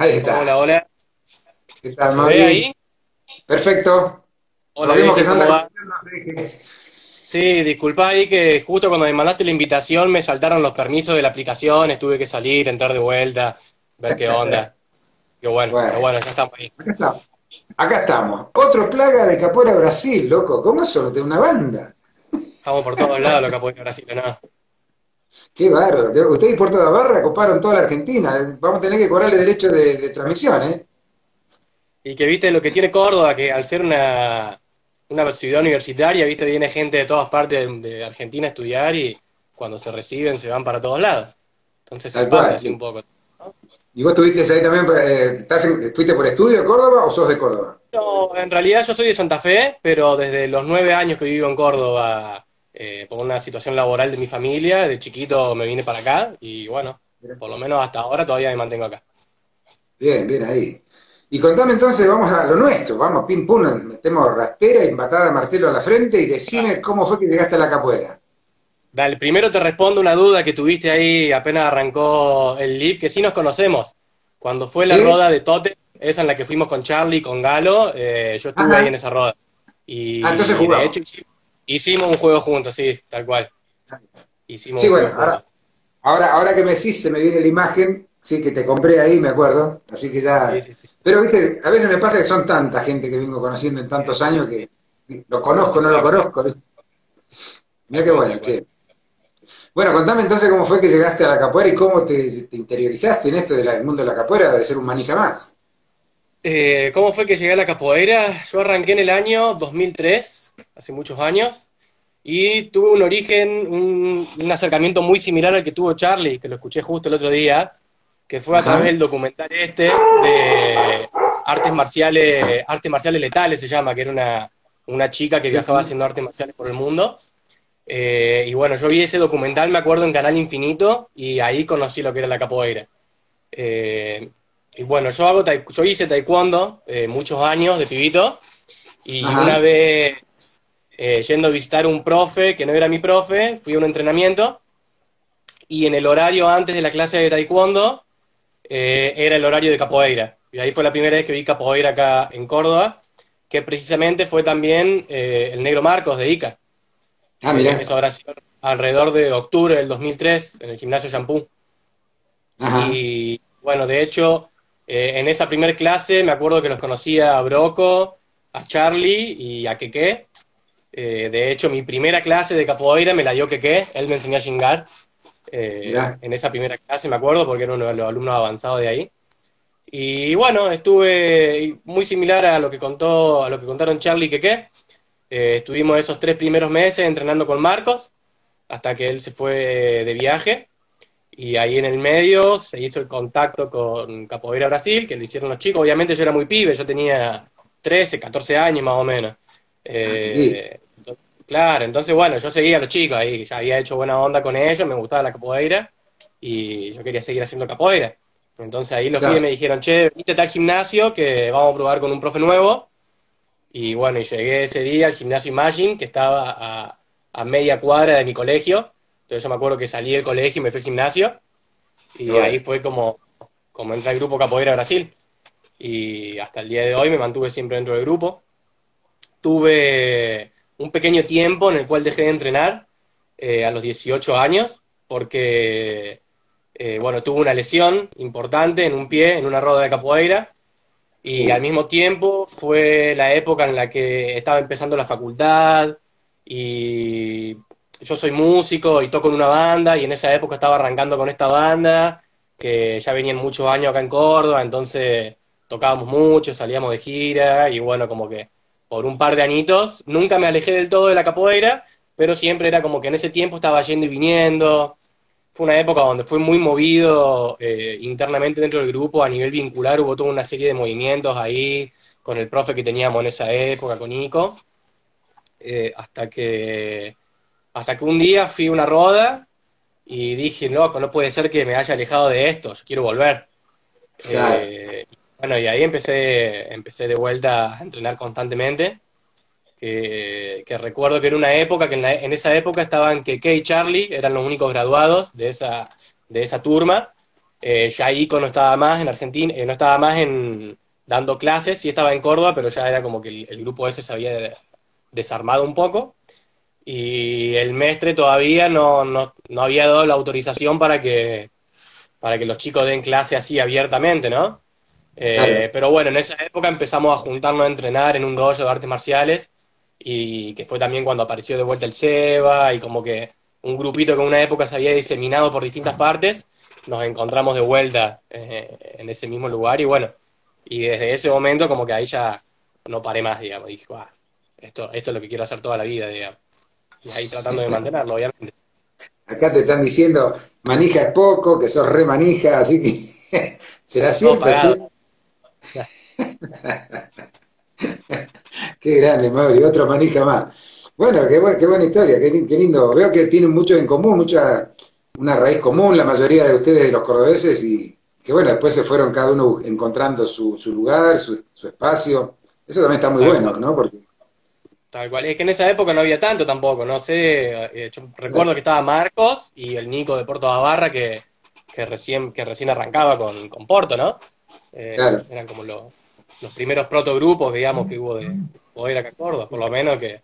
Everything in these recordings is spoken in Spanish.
Ahí está. Hola, hola. ¿Qué tal, ahí? Perfecto. Hola, Nos vimos que Vicky, ¿cómo Sandra- va? Sí, disculpa ahí que justo cuando me mandaste la invitación me saltaron los permisos de la aplicación, tuve que salir, entrar de vuelta, ver qué onda. Qué bueno, Bueno. pero bueno, ya estamos ahí. Acá estamos. Acá estamos. Otro plaga de Capoeira Brasil, loco. ¿Cómo eso? De una banda. Estamos por todos lados, lo que puede Brasil, ¿no? Qué bárbaro. Te- Ustedes por toda barra coparon toda la Argentina. Vamos a tener que cobrarle derecho de, de transmisión, ¿eh? Y que viste lo que tiene Córdoba, que al ser una, una ciudad universitaria, viste, viene gente de todas partes de, de Argentina a estudiar y cuando se reciben se van para todos lados. Entonces se expande así sí. un poco. ¿Y vos estuviste ahí también? eh, estás en- ¿Fuiste por estudio a Córdoba o sos de Córdoba? No, en realidad yo soy de Santa Fe, pero desde los nueve años que vivo en Córdoba, eh, por una situación laboral de mi familia, de chiquito me vine para acá y bueno, por lo menos hasta ahora todavía me mantengo acá. Bien, bien ahí. Y contame entonces, vamos a lo nuestro. Vamos, pim pum, metemos rastera y patada martelo a la frente y decime cómo fue que llegaste a la capoeira. Dale, primero te respondo una duda que tuviste ahí apenas arrancó el LIP, que sí nos conocemos. Cuando fue la ¿Sí? roda de Tote, esa en la que fuimos con Charlie, con Galo, eh, yo estuve Ajá. ahí en esa roda. Y, Ah, entonces y de hecho hici- hicimos un juego juntos, sí, tal cual. Hicimos Sí, un bueno, juego ahora, juntos. ahora, ahora que me decís, se me viene la imagen, sí, que te compré ahí, me acuerdo. Así que ya. Sí, sí, sí. Pero viste, a veces me pasa que son tanta gente que vengo conociendo en tantos años que lo conozco, no lo conozco. Mira qué bueno, che. Bueno, contame entonces cómo fue que llegaste a la capoeira y cómo te, te interiorizaste en esto del mundo de la capoeira, de ser un manija más. Eh, ¿cómo fue que llegué a la capoeira? Yo arranqué en el año 2003, hace muchos años, y tuve un origen, un, un acercamiento muy similar al que tuvo Charlie, que lo escuché justo el otro día, que fue a través del documental este de artes marciales, artes marciales letales se llama, que era una, una chica que viajaba haciendo artes marciales por el mundo. Eh, y bueno, yo vi ese documental, me acuerdo, en Canal Infinito, y ahí conocí lo que era la capoeira. Eh, y bueno, yo hago yo hice taekwondo eh, muchos años de pibito, y Ajá. una vez eh, yendo a visitar un profe que no era mi profe, fui a un entrenamiento, y en el horario antes de la clase de taekwondo eh, era el horario de capoeira. Y ahí fue la primera vez que vi capoeira acá en Córdoba, que precisamente fue también el negro Marcos de Ica. Ah, mira. Eso habrá sido alrededor de octubre del 2003 en el gimnasio Shampoo. Ajá. Y bueno, de hecho, eh, en esa primer clase me acuerdo que los conocía a Broco, a Charlie y a Keke. Eh, de hecho, mi primera clase de capoeira me la dio Keke, él me enseñó a chingar. eh, en esa primera clase, me acuerdo, porque era uno de los alumnos avanzados de ahí. Y bueno, estuve muy similar a lo que contó, a lo que contaron Charlie y Keke. Eh, estuvimos esos tres primeros meses entrenando con Marcos, hasta que él se fue de viaje. Y ahí en el medio se hizo el contacto con Capoeira Brasil, que lo hicieron los chicos. Obviamente yo era muy pibe, yo tenía 13, 14 años más o menos. Eh, ento- claro, entonces bueno, yo seguía a los chicos ahí, ya había hecho buena onda con ellos, me gustaba la capoeira y yo quería seguir haciendo capoeira. Entonces ahí los Claro. pibes me dijeron, che, viste tal gimnasio que vamos a probar con un profe nuevo. Y bueno, y llegué ese día al gimnasio Imagine, que estaba a, a media cuadra de mi colegio. Entonces yo me acuerdo que salí del colegio y me fui al gimnasio. Y bueno. ahí fue como, como entré al grupo Capoeira Brasil. Y hasta el día de hoy me mantuve siempre dentro del grupo. Tuve un pequeño tiempo en el cual dejé de entrenar eh, a los 18 años, porque, eh, bueno, tuve una lesión importante en un pie, en una roda de capoeira, y al mismo tiempo fue la época en la que estaba empezando la facultad, y yo soy músico y toco en una banda, y en esa época estaba arrancando con esta banda, que ya venían muchos años acá en Córdoba, entonces tocábamos mucho, salíamos de gira, y bueno, como que por un par de anitos, nunca me alejé del todo de la capoeira, pero siempre era como que en ese tiempo estaba yendo y viniendo. Fue una época donde fue muy movido eh, internamente dentro del grupo, a nivel vincular hubo toda una serie de movimientos ahí, con el profe que teníamos en esa época, con Ico, eh, hasta que, hasta que un día fui a una roda y dije, loco, no puede ser que me haya alejado de esto, yo quiero volver. Claro. Eh, bueno, y ahí empecé, empecé de vuelta a entrenar constantemente. Que, que recuerdo que era una época que en, la- en esa época estaban Keke y Charlie, eran los únicos graduados de esa, de esa turma. eh, ya Ico no estaba más en Argentina, eh, no estaba más en dando clases, sí estaba en Córdoba, pero ya era como que el, el grupo ese se había desarmado un poco y el mestre todavía no, no, no, había dado la autorización para que, para que los chicos den clase así abiertamente, ¿no? Eh, claro. Pero bueno, en esa época empezamos a juntarnos a entrenar en un dojo de artes marciales y que fue también cuando apareció de vuelta el SEBA y como que un grupito que en una época se había diseminado por distintas partes, nos encontramos de vuelta eh, en ese mismo lugar y bueno, y desde ese momento como que ahí ya no paré más, digamos, dije, esto, esto es lo que quiero hacer toda la vida, digamos. Y ahí tratando de mantenerlo, obviamente. Acá te están diciendo, manija es poco, que sos re manija, así que será cierto, no, qué grande, Mauri, otra manija más. Bueno, qué, qué buena historia, qué, qué, lindo. Veo que tienen mucho en común, mucha, una raíz común, la mayoría de ustedes, de los cordobeses, y que bueno, después se fueron cada uno encontrando su, su lugar, su, su, espacio. Eso también está muy bueno. ¿no? Porque... Tal cual. Es que en esa época no había tanto tampoco, no sé. Yo recuerdo que estaba Marcos y el Nico de Porto Bavarra que, que, recién, que recién arrancaba con, con Porto, ¿no? Eh, claro. Eran como los, los primeros protogrupos, digamos, que hubo de poder acá en Córdoba, por lo menos que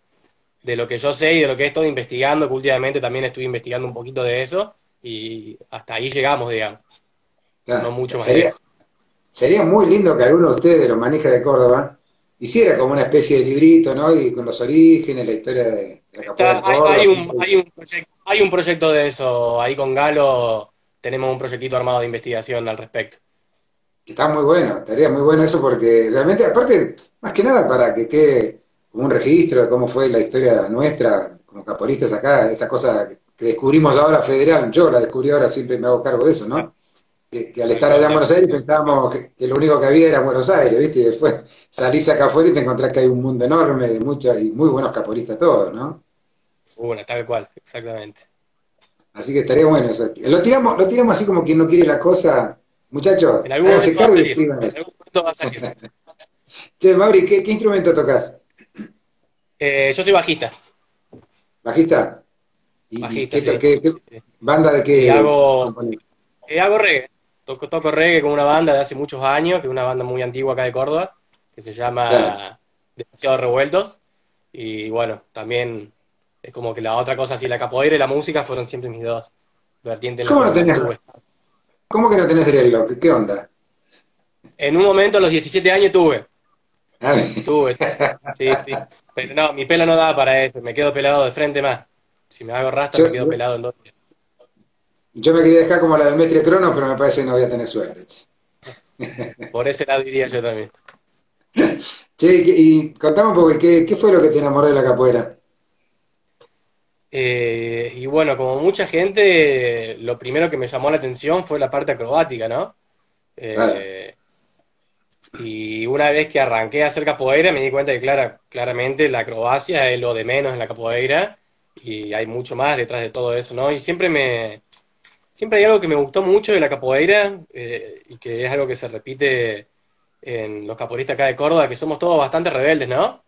de lo que yo sé y de lo que he estado investigando, que últimamente también estuve investigando un poquito de eso, y hasta ahí llegamos, digamos. Claro. No mucho más. Sería, sería, muy lindo que alguno de ustedes, de los manijas de Córdoba, hiciera como una especie de librito, ¿no? Y con los orígenes, la historia de, la capoeira de Córdoba. Hay, hay, un, hay, un proyecto, hay un proyecto de eso, ahí con Galo tenemos un proyectito armado de investigación al respecto. Está muy bueno, estaría muy bueno eso porque realmente, aparte, más que nada para que quede como un registro de cómo fue la historia nuestra como caporistas acá, esta cosa que descubrimos ahora federal, yo la descubrí ahora, siempre me hago cargo de eso, ¿no? Que, que al estar allá en Buenos Aires pensábamos que, que, lo único que había era Buenos Aires, ¿viste? Y después salís acá afuera y te encontrás que hay un mundo enorme de muchos y muy buenos caporistas todos, ¿no? Bueno, tal cual, exactamente. Así que estaría bueno eso. Lo tiramos, lo tiramos así como quien no quiere la cosa. Muchachos, en algún momento va a salir. En algún momento va a salir. che, Mauri, ¿qué, ¿qué, instrumento tocas? Eh, yo soy bajista. ¿Bajista? ¿Y, bajista, qué, sí. qué, banda de qué? Y hago, eh, hago reggae. Toco, toco reggae con una banda de hace muchos años, que es una banda muy antigua acá de Córdoba, que se llama claro. Demasiados Revueltos. Y bueno, también es como que la otra cosa, así la capoeira y la música fueron siempre mis dos vertientes. ¿Cómo no tenés? ¿Cómo que no tenés dreadlock? ¿Qué onda? En un momento, a los 17 años, tuve. tuve, sí, sí. Pero no, mi pelo no daba para eso, me quedo pelado de frente más. Si me hago rastro, yo, me quedo pelado en dos días. Yo me quería dejar como la del Mestre Crono, pero me parece que no voy a tener suerte. Por ese lado diría yo también. Che, y contame un poco, ¿qué, ¿qué fue lo que te enamoró de la capoeira? Eh, y bueno, como mucha gente, lo primero que me llamó la atención fue la parte acrobática, ¿no? Eh, claro. Y una vez que arranqué a hacer capoeira, me di cuenta que clara, claramente la acrobacia es lo de menos en la capoeira y hay mucho más detrás de todo eso, ¿no? Y siempre me. Siempre hay algo que me gustó mucho de la capoeira eh, y que es algo que se repite en los capoeiristas acá de Córdoba, que somos todos bastante rebeldes, ¿no?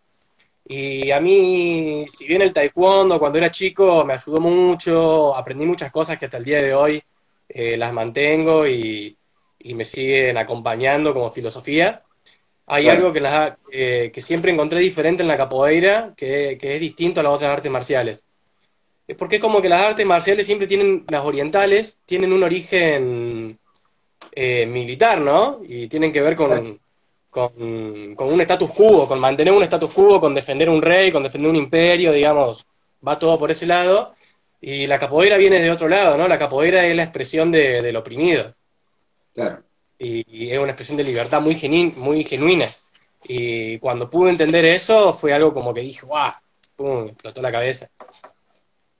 Y a mí, si bien el taekwondo cuando era chico me ayudó mucho, aprendí muchas cosas que hasta el día de hoy eh, las mantengo y, y, me siguen acompañando como filosofía. Hay algo que, las, eh, que, siempre encontré diferente en la capoeira, que, que, es distinto a las otras artes marciales. Porque es como que las artes marciales siempre tienen, las orientales, tienen un origen eh, militar, ¿no? Y tienen que ver con... Con, con un status quo, con mantener un status quo, con defender un rey, con defender un imperio, digamos, va todo por ese lado. Y la capoeira viene de otro lado, ¿no? La capoeira es la expresión de, del oprimido. Claro. Y, y, es una expresión de libertad muy, genu, muy genuina. Y cuando pude entender eso, fue algo como que dije, ¡guau! ¡Pum! explotó la cabeza.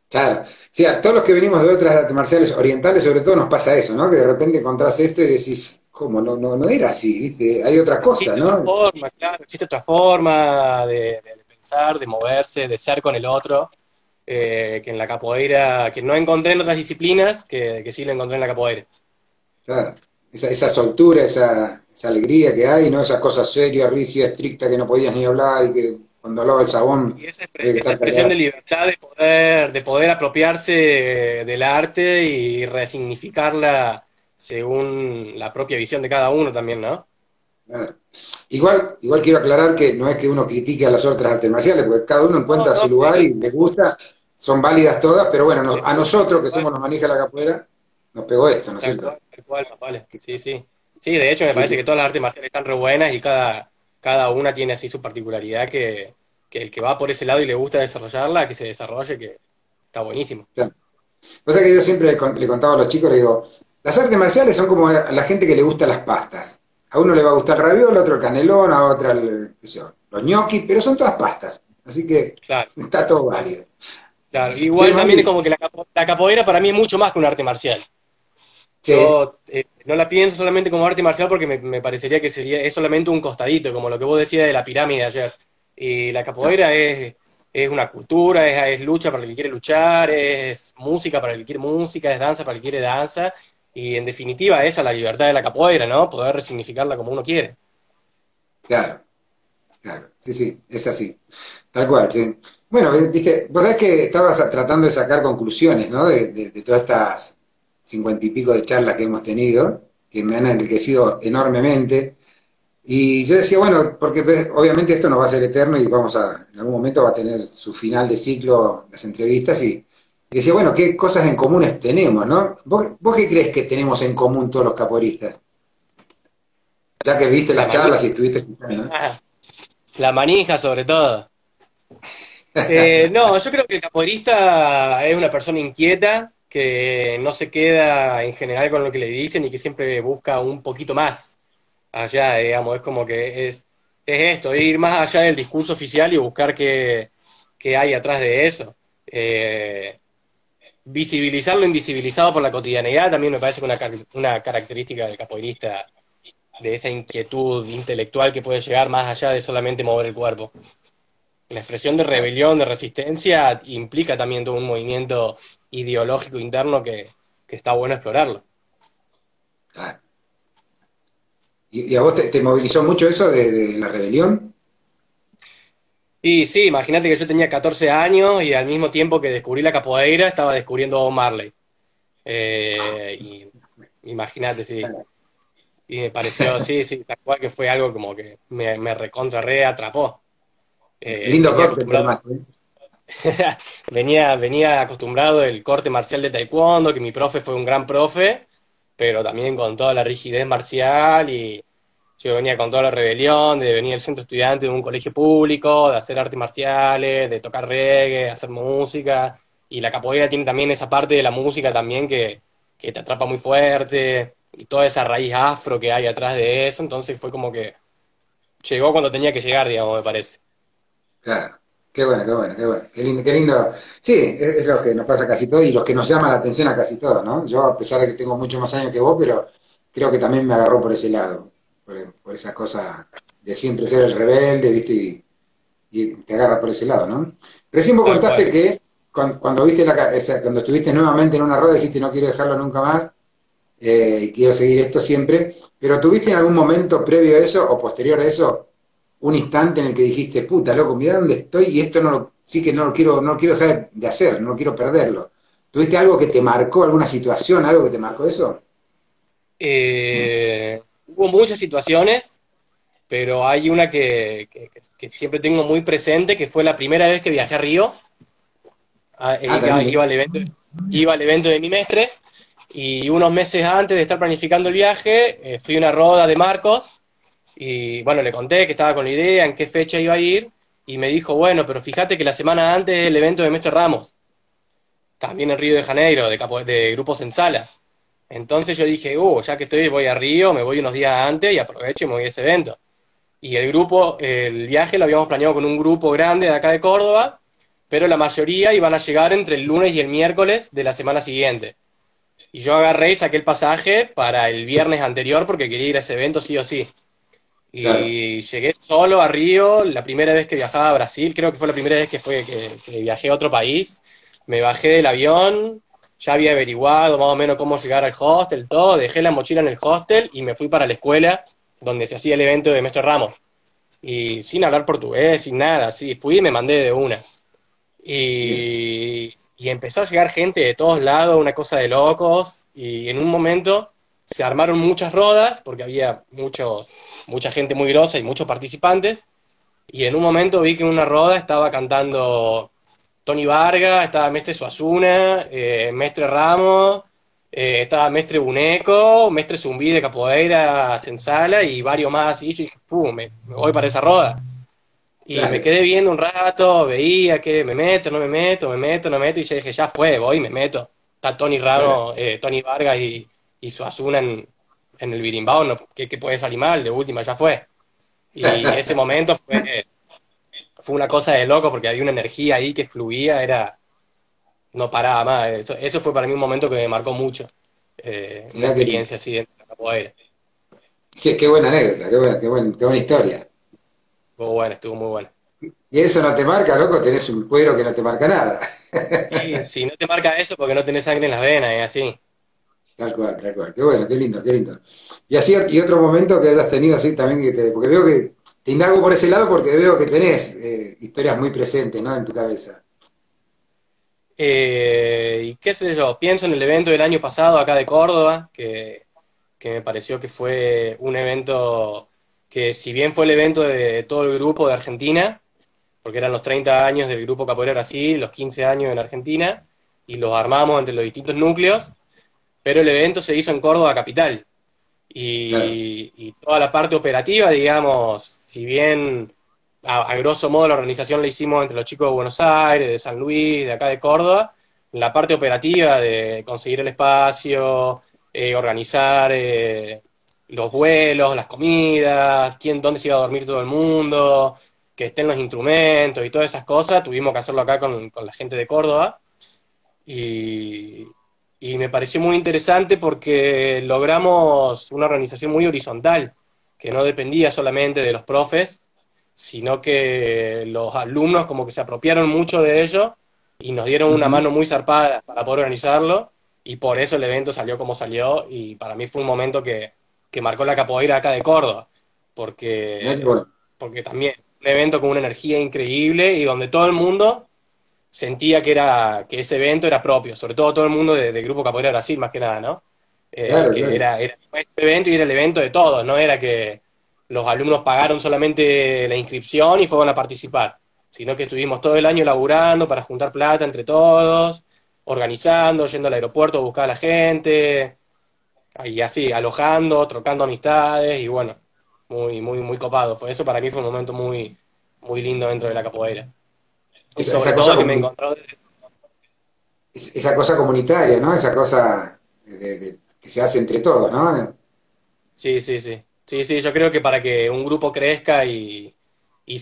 Claro, sí, a todos los que venimos de otras artes marciales orientales, sobre todo, nos pasa eso, ¿no? Que de repente encontrás esto y decís, ¿cómo? No, no, no era así, ¿viste? Hay otra cosa, existe ¿no? Otra forma, claro, existe otra forma de, pensar, de moverse, de ser con el otro, eh, que en la capoeira, que no encontré en otras disciplinas, que, que sí lo encontré en la capoeira. Claro, esa, esa soltura, esa, esa alegría que hay, ¿no? Esas cosas serias, rígidas, estrictas, que no podías ni hablar y que cuando hablaba el sabón. Y esa, esa expresión de libertad de poder, de poder apropiarse del arte y resignificarla según la propia visión de cada uno también, ¿no? Igual, igual quiero aclarar que no es que uno critique a las otras artes marciales, porque cada uno encuentra su lugar y le gusta, son válidas todas, pero bueno, a nosotros que somos nos maneja la capoeira, nos pegó esto, ¿no es cierto? vale. Sí, sí. Sí, de hecho me parece que todas las artes marciales están re buenas y cada, cada una tiene así su particularidad que, el que va por ese lado y le gusta desarrollarla, que se desarrolle, que está buenísimo. Claro. Cosa que yo siempre le contaba a los chicos, le digo, las artes marciales son como la gente que le gusta las pastas. A uno le va a gustar el raviol, a otro el canelón, a otro el, los ñoquis, pero son todas pastas. Así que está todo válido. Claro, igual también es como que la, capoeira para mí es mucho más que un arte marcial. Yo eh, no la pienso solamente como arte marcial porque me, parecería que sería es solamente un costadito, como lo que vos decías de la pirámide ayer. Y la capoeira es, es una cultura, es, es, lucha para el que quiere luchar, es música para el que quiere música, es danza para el que quiere danza. Y en definitiva, esa es la libertad de la capoeira, ¿no? Poder resignificarla como uno quiere. Claro, claro, sí, sí, es así. Tal cual, sí. Bueno, dije, vos sabés que estabas tratando de sacar conclusiones, ¿no? De, todas estas cincuenta y pico de charlas que hemos tenido, que me han enriquecido enormemente. Y yo decía, bueno, porque obviamente esto no va a ser eterno y vamos a, en algún momento va a tener su final de ciclo las entrevistas y, y decía, bueno, ¿qué cosas en comunes tenemos, no? ¿Vos, qué crees que tenemos en común todos los caporistas? Ya que viste las charlas y estuviste escuchando. La manija, sobre todo. Eh, no, yo creo que el capoeirista es una persona inquieta, que no se queda en general con lo que le dicen y que siempre busca un poquito más allá, digamos, es como que es, es esto, ir más allá del discurso oficial y buscar qué, qué hay atrás de eso. Eh, visibilizar lo invisibilizado por la cotidianidad también me parece una, una característica del capoeirista, de esa inquietud intelectual que puede llegar más allá de solamente mover el cuerpo. La expresión de rebelión, de resistencia, implica también todo un movimiento ideológico interno que, está bueno explorarlo. ¿Y, a vos te, movilizó mucho eso de la rebelión? Y sí, imagínate que yo tenía 14 años y al mismo tiempo que descubrí la capoeira estaba descubriendo Bob Marley. Eh, imagínate, sí. Y me pareció, sí, sí, tal cual que fue algo como que me, me recontra re atrapó. Eh, Lindo corte, ¿eh? venía, venía acostumbrado el corte marcial de taekwondo, que mi profe fue un gran profe, pero también con toda la rigidez marcial y, yo venía con toda la rebelión de venir del centro estudiante de un colegio público, de hacer artes marciales, de tocar reggae, hacer música. Y la capoeira tiene también esa parte de la música también que, que te atrapa muy fuerte y toda esa raíz afro que hay atrás de eso. Entonces fue como que llegó cuando tenía que llegar, digamos, me parece. Claro. Qué bueno, qué bueno, qué bueno. Qué lindo, qué lindo. Sí, es, lo que nos pasa casi todo y los que nos llama la atención a casi todos, ¿no? Yo, a pesar de que tengo mucho más años que vos, pero creo que también me agarró por ese lado por, esa cosa de siempre ser el rebelde, ¿viste? Y, te agarra por ese lado, ¿no? Recién vos contaste que cuando, viste la, cuando estuviste nuevamente en una rueda dijiste no quiero dejarlo nunca más, eh, y quiero seguir esto siempre, pero ¿tuviste en algún momento previo a eso o posterior a eso un instante en el que dijiste, puta, loco, mira dónde estoy y esto no lo, sí que no lo quiero, no quiero dejar de hacer, no quiero perderlo? ¿Tuviste algo que te marcó, alguna situación, algo que te marcó eso? Eh, hubo muchas situaciones, pero hay una que, siempre tengo muy presente, que fue la primera vez que viajé a Río. Ah, ah, iba, al evento, iba al evento de mi mestre y unos meses antes de estar planificando el viaje, eh, fui a una roda de Marcos y bueno, le conté que estaba con la idea, en qué fecha iba a ir y me dijo, bueno, pero fíjate que la semana antes es el evento de Mestre Ramos, también en Río de Janeiro, de, de grupos en sala. Entonces yo dije, uh, ya que estoy, voy a Río, me voy unos días antes y aprovecho y me voy a ese evento. Y el grupo, el viaje lo habíamos planeado con un grupo grande de acá de Córdoba, pero la mayoría iban a llegar entre el lunes y el miércoles de la semana siguiente. Y yo agarré y saqué el pasaje para el viernes anterior porque quería ir a ese evento sí o sí. Y llegué solo a Río, la primera vez que viajaba a Brasil, creo que fue la primera vez que, fue, que viajé a otro país. Me bajé del avión, ya había averiguado más o menos cómo llegar al hostel, todo, dejé la mochila en el hostel y me fui para la escuela donde se hacía el evento de Maestro Ramos. Y sin hablar portugués, sin nada, sí, fui y me mandé de una. Y, y empezó a llegar gente de todos lados, una cosa de locos, y en un momento se armaron muchas rodas, porque había muchos, mucha gente muy grosa y muchos participantes, y en un momento vi que en una roda estaba cantando Tony Vargas, estaba Mestre Suazuna, eh, Mestre Ramos, eh, estaba Mestre Buneco, Mestre Zumbí de Capoeira, Sensala y varios más, y yo dije, pum, me, voy para esa roda. Y me quedé viendo un rato, veía que me meto, no me meto, me meto, no me meto, y yo dije, ya fue, voy, me meto. Está Tony Ramos, eh, Tony Vargas y, y Suazuna en, en el birimbao, no, ¿qué, puede salir mal? De última, ya fue. Y ese momento fue, fue una cosa de loco porque había una energía ahí que fluía, era no paraba más. Eso, eso fue para mí un momento que me marcó mucho. Eh, una experiencia así dentro de la. Qué, qué, buena anécdota, qué buena, qué, buena, qué buena historia. Estuvo buena, estuvo muy buena. Y eso no te marca, loco, tenés un cuero que no te marca nada. Sí, si no te marca eso porque no tenés sangre en las venas, es así. Tal cual, tal cual. Qué bueno, qué lindo, qué lindo. Y así, y otro momento que hayas tenido así también, que te, porque veo que te indago por ese lado porque veo que tenés eh, historias muy presentes, ¿no? En tu cabeza. Eh, y qué sé yo, pienso en el evento del año pasado acá de Córdoba, que, me pareció que fue un evento que si bien fue el evento de todo el grupo de Argentina, porque eran los 30 años del grupo Capoeira Brasil, los 15 años en Argentina, y los armamos entre los distintos núcleos, pero el evento se hizo en Córdoba capital. Y, toda la parte operativa, digamos, si bien a, grosso modo la organización la hicimos entre los chicos de Buenos Aires, de San Luis, de acá de Córdoba, la parte operativa de conseguir el espacio, eh, organizar eh, los vuelos, las comidas, quién, dónde se iba a dormir todo el mundo, que estén los instrumentos y todas esas cosas, tuvimos que hacerlo acá con, con la gente de Córdoba. Y, y me pareció muy interesante porque logramos una organización muy horizontal, que no dependía solamente de los profes, sino que los alumnos como que se apropiaron mucho de ello y nos dieron una mano muy zarpada para poder organizarlo y por eso el evento salió como salió y para mí fue un momento que, que marcó la capoeira acá de Córdoba, porque, porque también un evento con una energía increíble y donde todo el mundo sentía que era que ese evento era propio, sobre todo todo el mundo del de Grupo Capoeira Brasil, más que nada, ¿no? Eh, que Era, era este evento y era el evento de todos, no era que los alumnos pagaron solamente la inscripción y fueron a participar, sino que estuvimos todo el año laburando para juntar plata entre todos, organizando, yendo al aeropuerto a buscar a la gente, y así, alojando, trocando amistades, y bueno, muy, muy, muy copado. Fue, eso para mí fue un momento muy, muy lindo dentro de la capoeira. Esa, cosa que me encontró. Esa cosa comunitaria, ¿no? Esa cosa que se hace entre todos, ¿no? Sí, sí, sí. Sí, sí, yo creo que para que un grupo crezca y, y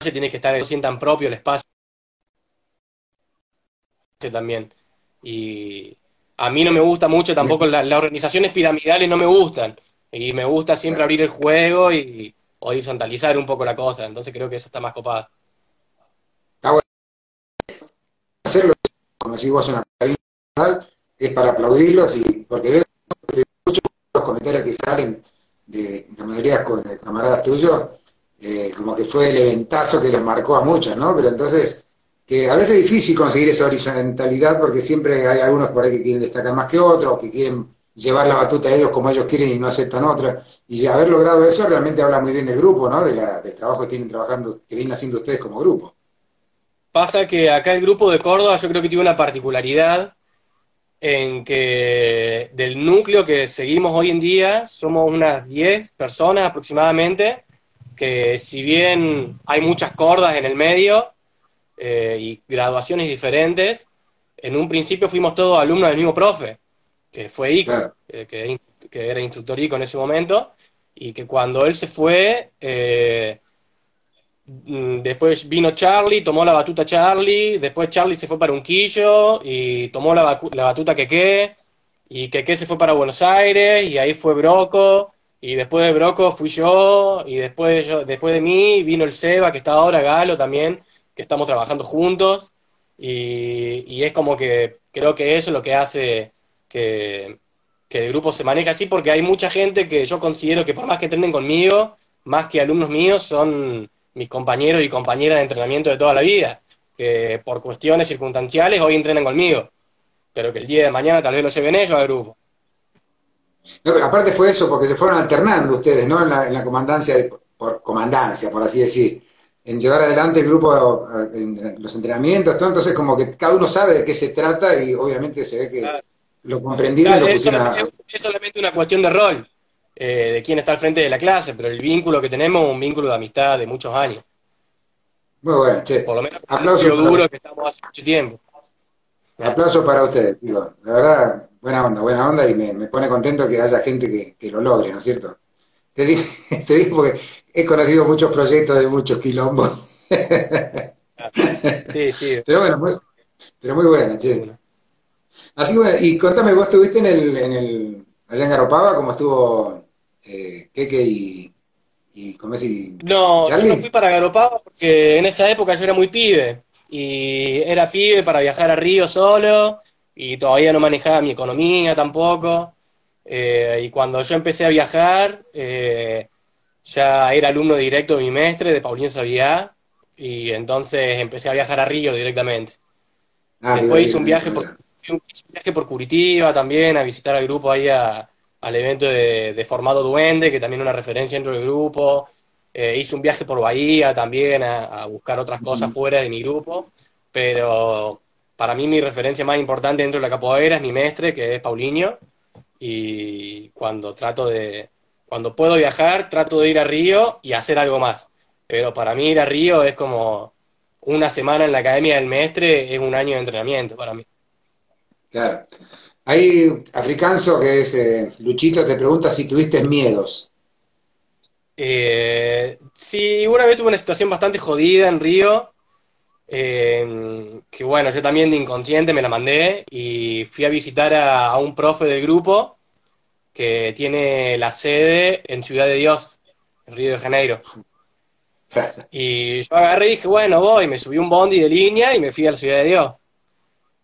se tiene que estar, sientan propio el espacio también. Y a mí no me gusta mucho tampoco, las organizaciones piramidales no me gustan. Y me gusta siempre abrir el juego y horizontalizar un poco la cosa. Entonces creo que eso está más copado hacerlo, como si vos una es para aplaudirlos y porque veo muchos los comentarios que salen de la mayoría de camaradas tuyos, eh, como que fue el eventazo que los marcó a muchos, ¿no? Pero entonces, que a veces es difícil conseguir esa horizontalidad porque siempre hay algunos por ahí que quieren destacar más que otros, que quieren llevar la batuta a ellos como ellos quieren y no aceptan otra. Y haber logrado eso realmente habla muy bien del grupo, ¿no? De la, del trabajo que tienen trabajando, que vienen haciendo ustedes como grupo. Pasa que acá el grupo de Córdoba yo creo que tiene una particularidad en que del núcleo que seguimos hoy en día somos unas 10 personas aproximadamente, que si bien hay muchas cordas en el medio eh, y graduaciones diferentes, en un principio fuimos todos alumnos del mismo profe, que fue Ico, eh, que, era instructor Ico en ese momento, y que cuando él se fue, eh, después vino Charlie, tomó la batuta Charlie, después Charlie se fue para Unquillo y tomó la, la batuta Queque, y Queque se fue para Buenos Aires, y ahí fue Broco, y después de Broco fui yo, y después de, yo, después de mí vino el Seba, que está ahora, Galo también, que estamos trabajando juntos, y, y es como que creo que eso es lo que hace que, que el grupo se maneje así, porque hay mucha gente que yo considero que por más que entrenen conmigo, más que alumnos míos, son mis compañeros y compañeras de entrenamiento de toda la vida, que por cuestiones circunstanciales hoy entrenan conmigo, pero que el día de mañana tal vez lo lleven ellos al grupo. aparte fue eso, porque se fueron alternando ustedes, ¿no? En la, comandancia, por comandancia, por así decir, en llevar adelante el grupo, en los entrenamientos, todo, entonces como que cada uno sabe de qué se trata y obviamente se ve que lo comprendieron y lo pusieron es, solamente una cuestión de rol, eh, de quién está al frente de la clase, pero el vínculo que tenemos es un vínculo de amistad de muchos años. Muy bueno, che. Por lo menos aplauso duro que estamos hace mucho tiempo. Aplauso para ustedes, digo. La verdad, buena onda, buena onda y me, pone contento que haya gente que, lo logre, ¿no es cierto? Te digo, te digo porque he conocido muchos proyectos de muchos quilombos. Sí, sí. Pero bueno, muy, pero muy buena, che. Así que bueno, y contame, vos estuviste en el, en el allá en Garopaba, ¿cómo estuvo eh, Keke y, y, ¿cómo es? Y no, yo no fui para Garopaba porque en esa época yo era muy pibe y era pibe para viajar a Río solo y todavía no manejaba mi economía tampoco. Eh, y cuando yo empecé a viajar, eh, ya era alumno directo de mi mestre, de Paulino Sabiá, y entonces empecé a viajar a Río directamente. Ah, Después hice un viaje, por, un viaje por Curitiba también, a visitar al grupo ahí al evento de, Formado Duende, que también es una referencia dentro del grupo. Eh, hice un viaje por Bahía también a, buscar otras cosas fuera de mi grupo, pero para mí mi referencia más importante dentro de la capoeira es mi mestre, que es Paulinho, y cuando trato de, cuando puedo viajar, trato de ir a Río y hacer algo más. Pero para mí ir a Río es como una semana en la Academia del Mestre, es un año de entrenamiento para mí. Claro. Ahí Africanzo, que es eh, Luchito, te pregunta si tuviste miedos. Eh, sí, una vez tuve una situación bastante jodida en Río, eh, que bueno, yo también de inconsciente me la mandé y fui a visitar a, un profe del grupo que tiene la sede en Ciudad de Dios, en Río de Janeiro. Y yo agarré y dije, bueno, voy, me subí un bondi de línea y me fui a la Ciudad de Dios.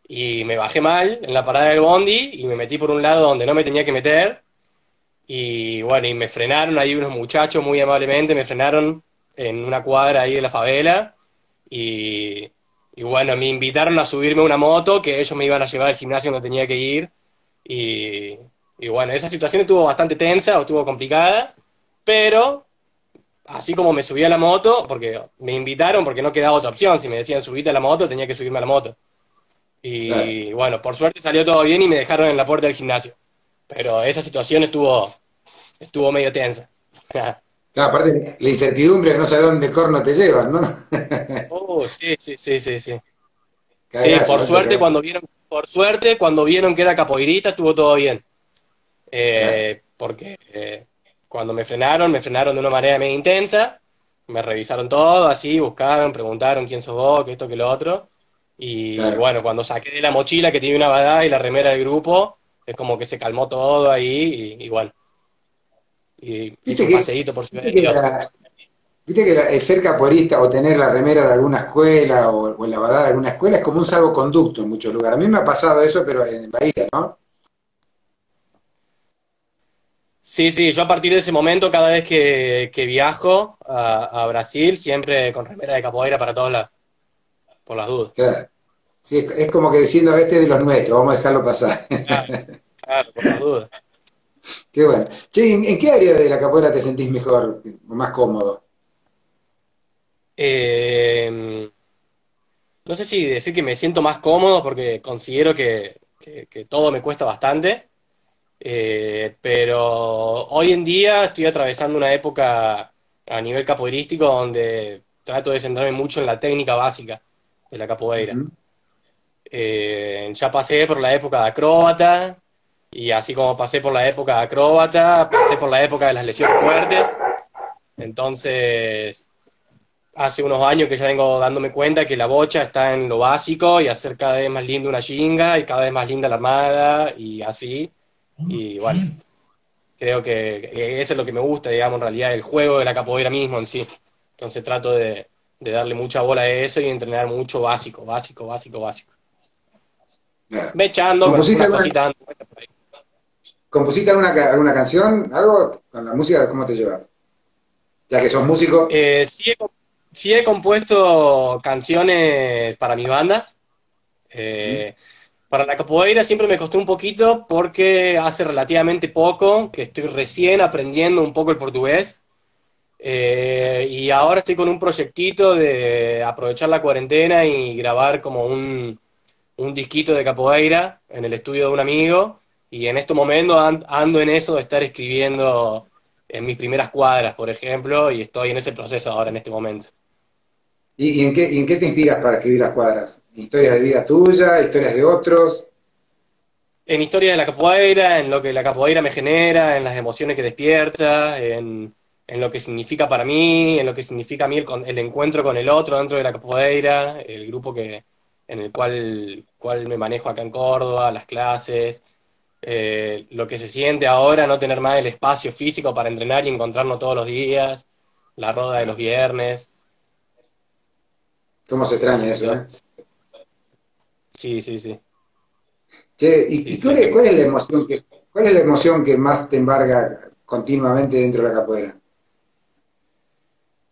Y me bajé mal en la parada del bondi y me metí por un lado donde no me tenía que meter y bueno, y me frenaron ahí unos muchachos muy amablemente, me frenaron en una cuadra ahí de la favela. Y, bueno, me invitaron a subirme una moto que ellos me iban a llevar al gimnasio donde tenía que ir. Y, bueno, esa situación estuvo bastante tensa, o estuvo complicada, pero así como me subí a la moto, porque me invitaron porque no quedaba otra opción, si me decían subirte a la moto, tenía que subirme a la moto. Y bueno, por suerte salió todo bien y me dejaron en la puerta del gimnasio. Pero esa situación estuvo, estuvo medio tensa. Claro, aparte la incertidumbre no sabes dónde corno te llevan, ¿no? oh, sí, sí, sí, sí, sí. sí, por suerte cuando vieron, por suerte, cuando vieron que era capoeirista, estuvo todo bien. Eh, porque eh, cuando me frenaron, me frenaron de una manera medio intensa, me revisaron todo, así, buscaron, preguntaron quién sos vos, que esto, que lo otro. Y bueno, cuando saqué de la mochila que tiene una badada y la remera del grupo, es como que se calmó todo ahí y, bueno. Y hizo un paseíto por viste, que viste que el ser capoeirista o tener la remera de alguna escuela o, la badada de alguna escuela es como un salvoconducto en muchos lugares. A mí me ha pasado eso, pero en Bahía, ¿no? Sí, sí, yo a partir de ese momento, cada vez que, viajo a, Brasil, siempre con remera de capoeira para todos lados, por las dudas. Claro. Sí, es como que diciendo, este es de los nuestros, vamos a dejarlo pasar. Claro, por la duda. Qué bueno. Che, ¿en, qué área de la capoeira te sentís mejor, más cómodo? Eh, no sé si decir que me siento más cómodo porque considero que, todo me cuesta bastante. Eh, pero hoy en día estoy atravesando una época a nivel capoeirístico donde trato de centrarme mucho en la técnica básica de la capoeira. Eh, ya pasé por la época de acróbata, y así como pasé por la época de acróbata, pasé por la época de las lesiones fuertes. Entonces, hace unos años que ya vengo dándome cuenta que la bocha está en lo básico y hacer cada vez más linda una chinga y cada vez más linda la armada y así. Y bueno, creo que eso es lo que me gusta, digamos, en realidad, el juego de la capoeira mismo en sí. Entonces trato de, de darle mucha bola a eso y entrenar mucho básico, básico, básico, básico. Me echando, ¿Compusiste alguna, ¿Compusiste alguna, alguna canción? ¿Algo? ¿Con la música cómo te llevas? Ya que sos músico. Eh, sí, he, compuesto canciones para mis bandas. Eh, Para la capoeira siempre me costó un poquito porque hace relativamente poco que estoy recién aprendiendo un poco el portugués. Eh, y ahora estoy con un proyectito de aprovechar la cuarentena y grabar como un, un disquito de capoeira en el estudio de un amigo. Y en este momento ando en eso de estar escribiendo en mis primeras cuadras, por ejemplo, y estoy en ese proceso ahora, en este momento. ¿Y, en, qué, en qué te inspiras para escribir las cuadras? ¿Historias de vida tuya? ¿Historias de otros? En historias de la capoeira, en lo que la capoeira me genera, en las emociones que despierta, en, lo que significa para mí, en lo que significa a mí el, encuentro con el otro dentro de la capoeira, el grupo que, en el cual, cual me manejo acá en Córdoba, las clases, eh, lo que se siente ahora, no tener más el espacio físico para entrenar y encontrarnos todos los días, la roda de los viernes. ¿Cómo se extraña eso, eh? Sí, sí, sí. ¿y, cuál, es, la emoción que, cuál es la emoción que más te embarga continuamente dentro de la capoeira?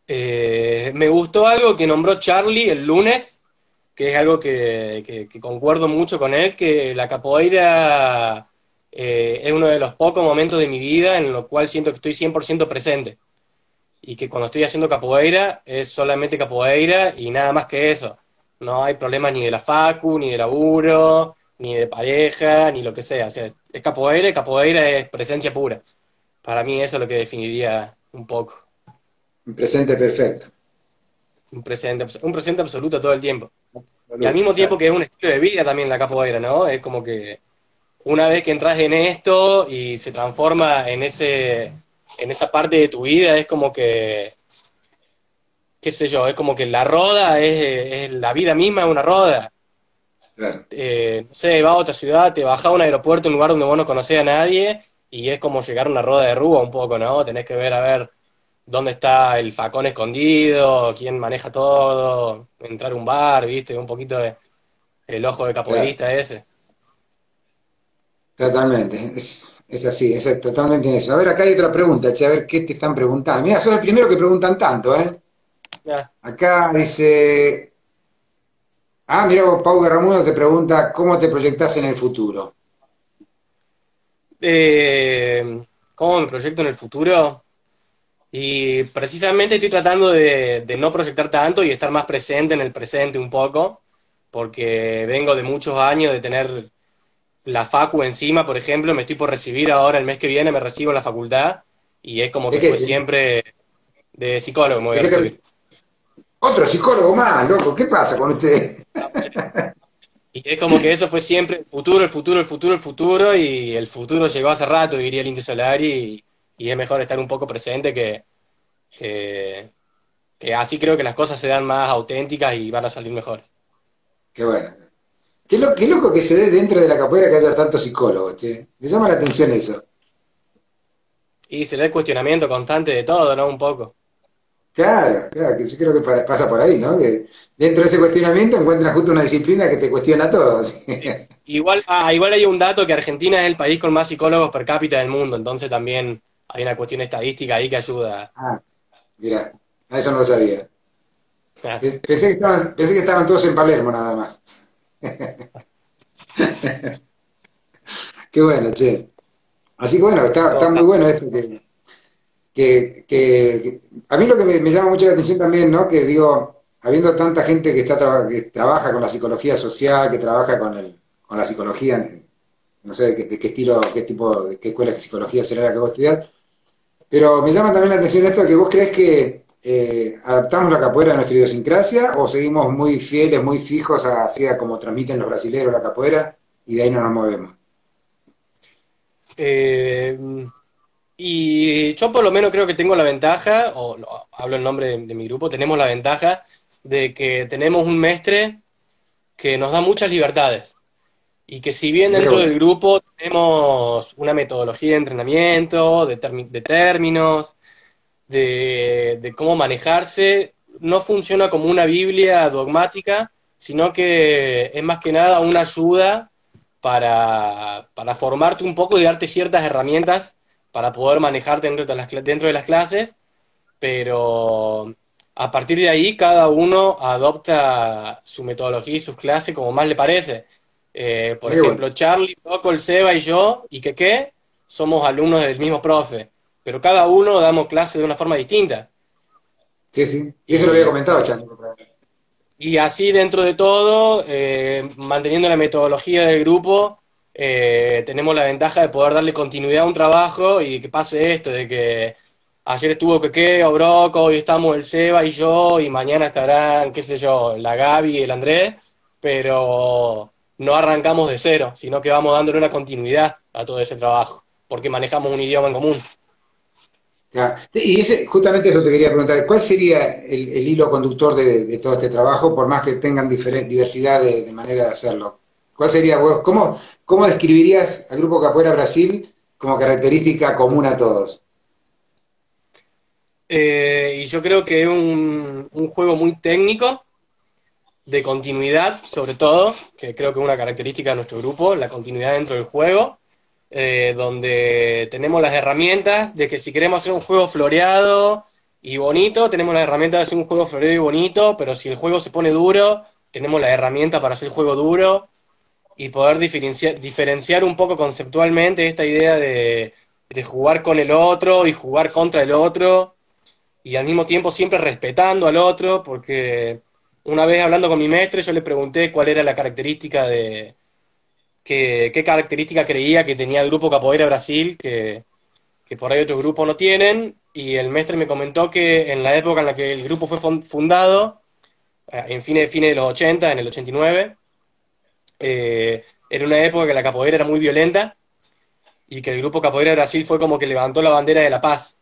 Eh, me gustó algo que nombró Charlie el lunes, que es algo que, concuerdo mucho con él, que la capoeira eh, es uno de los pocos momentos de mi vida en lo cual siento que estoy 100% presente. Y que cuando estoy haciendo capoeira es solamente capoeira y nada más que eso. No hay problemas ni de la facu, ni de laburo, ni de pareja, ni lo que sea. O sea, es capoeira y capoeira es presencia pura. Para mí eso es lo que definiría un poco. Un presente perfecto. Un presente, un presente absoluto todo el tiempo. Y al mismo tiempo que es un estilo de vida también la capoeira, ¿no? Es como que una vez que entras en esto y se transforma en ese en esa parte de tu vida, es como que, qué sé yo, es como que la roda es, la vida misma es una roda. Eh, no sé, va a otra ciudad, te baja a un aeropuerto, un lugar donde vos no conocés a nadie, y es como llegar a una roda de rúa un poco, ¿no? Tenés que ver a ver dónde está el facón escondido, quién maneja todo, entrar a un bar, viste, un poquito de el ojo de capoeirista ese. Totalmente, es, así, es totalmente eso. A ver, acá hay otra pregunta, che, a ver qué te están preguntando. Mira, sos el primero que preguntan tanto, ¿eh? Acá dice. Ah, mira, Pau Garramudo te pregunta cómo te proyectas en el futuro. Eh, ¿Cómo me proyecto en el futuro? Y precisamente estoy tratando de, de no proyectar tanto y estar más presente en el presente un poco, porque vengo de muchos años de tener la facu encima, por ejemplo, me estoy por recibir ahora el mes que viene, me recibo en la facultad y es como que fue siempre de psicólogo me voy a recibir. Otro psicólogo más, loco, ¿qué pasa con usted? Y es como que eso fue siempre el futuro, el futuro, el futuro, el futuro, y el futuro llegó hace rato, diría el Indio Solari, y, es mejor estar un poco presente que, que, que así creo que las cosas se dan más auténticas y van a salir mejores. Qué bueno. Qué, loco que se dé dentro de la capoeira que haya tantos psicólogos, che. Me llama la atención eso. Y se el cuestionamiento constante de todo, ¿no? Un poco. Claro, claro, que yo creo que pasa por ahí, ¿no? Que dentro de ese cuestionamiento encuentras justo una disciplina que te cuestiona todo. Igual, ah, igual hay un dato que Argentina es el país con más psicólogos per cápita del mundo, entonces también hay una cuestión estadística ahí que ayuda. Ah, mira, a eso no lo sabía. Ah. Pensé, que estaban, pensé que estaban todos en Palermo nada más. Qué bueno, che. Así que bueno, está, muy bueno esto que, a mí lo que me, llama mucho la atención también, ¿no? Que digo, habiendo tanta gente que está que trabaja con la psicología social, que trabaja con el, con la psicología, no sé de qué, estilo, qué tipo, de qué escuela de psicología será la que vos estudiar, pero me llama también la atención esto que vos crees que eh, ¿adaptamos la capoeira a nuestra idiosincrasia o seguimos muy fieles, muy fijos a, como transmiten los brasileños la capoeira y de ahí no nos movemos? Eh, y yo por lo menos creo que tengo la ventaja, o hablo en nombre de, mi grupo, tenemos la ventaja de que tenemos un mestre que nos da muchas libertades. Y que si bien dentro del grupo tenemos una metodología de entrenamiento, de, de términos, de, cómo manejarse, no funciona como una Biblia dogmática, sino que es más que nada una ayuda para, formarte un poco y darte ciertas herramientas para poder manejarte dentro de las, dentro de las clases, pero a partir de ahí cada uno adopta su metodología y sus clases como más le parece. Eh, por Muy ejemplo, Charlie, Rocco, el Seba y yo, y qué, somos alumnos del mismo profe, pero cada uno damos clases de una forma distinta. Sí, sí. Y eso lo había comentado, Charlie. Y así dentro de todo, eh, manteniendo la metodología del grupo, eh, tenemos la ventaja de poder darle continuidad a un trabajo y que pase esto, de que ayer estuvo Keke o Broco, hoy estamos el Seba y yo, y mañana estarán, qué sé yo, la Gaby y el Andrés, pero no arrancamos de cero, sino que vamos dándole una continuidad a todo ese trabajo, porque manejamos un idioma en común. Ya. Y ese, justamente lo que quería preguntar, ¿cuál sería el, el hilo conductor de, de, todo este trabajo, por más que tengan diversidad de, de, manera de hacerlo? ¿Cuál sería, vos, cómo, cómo describirías al Grupo Capoeira Brasil como característica común a todos? Eh, y yo creo que es un, un, juego muy técnico, de continuidad, sobre todo, que creo que es una característica de nuestro grupo, la continuidad dentro del juego, eh, donde tenemos las herramientas de que si queremos hacer un juego floreado y bonito, tenemos las herramientas de hacer un juego floreado y bonito, pero si el juego se pone duro, tenemos la herramienta para hacer el juego duro y poder diferenciar, diferenciar un poco conceptualmente esta idea de, de jugar con el otro y jugar contra el otro y al mismo tiempo siempre respetando al otro, porque una vez hablando con mi maestre yo le pregunté cuál era la característica de, qué, qué característica creía que tenía el grupo Capoeira Brasil, que, que por ahí otros grupos no tienen, y el maestre me comentó que en la época en la que el grupo fue fundado, eh, en fines, fines de los 80, en el 89, eh, era una época que la capoeira era muy violenta y que el grupo Capoeira Brasil fue como que levantó la bandera de la paz.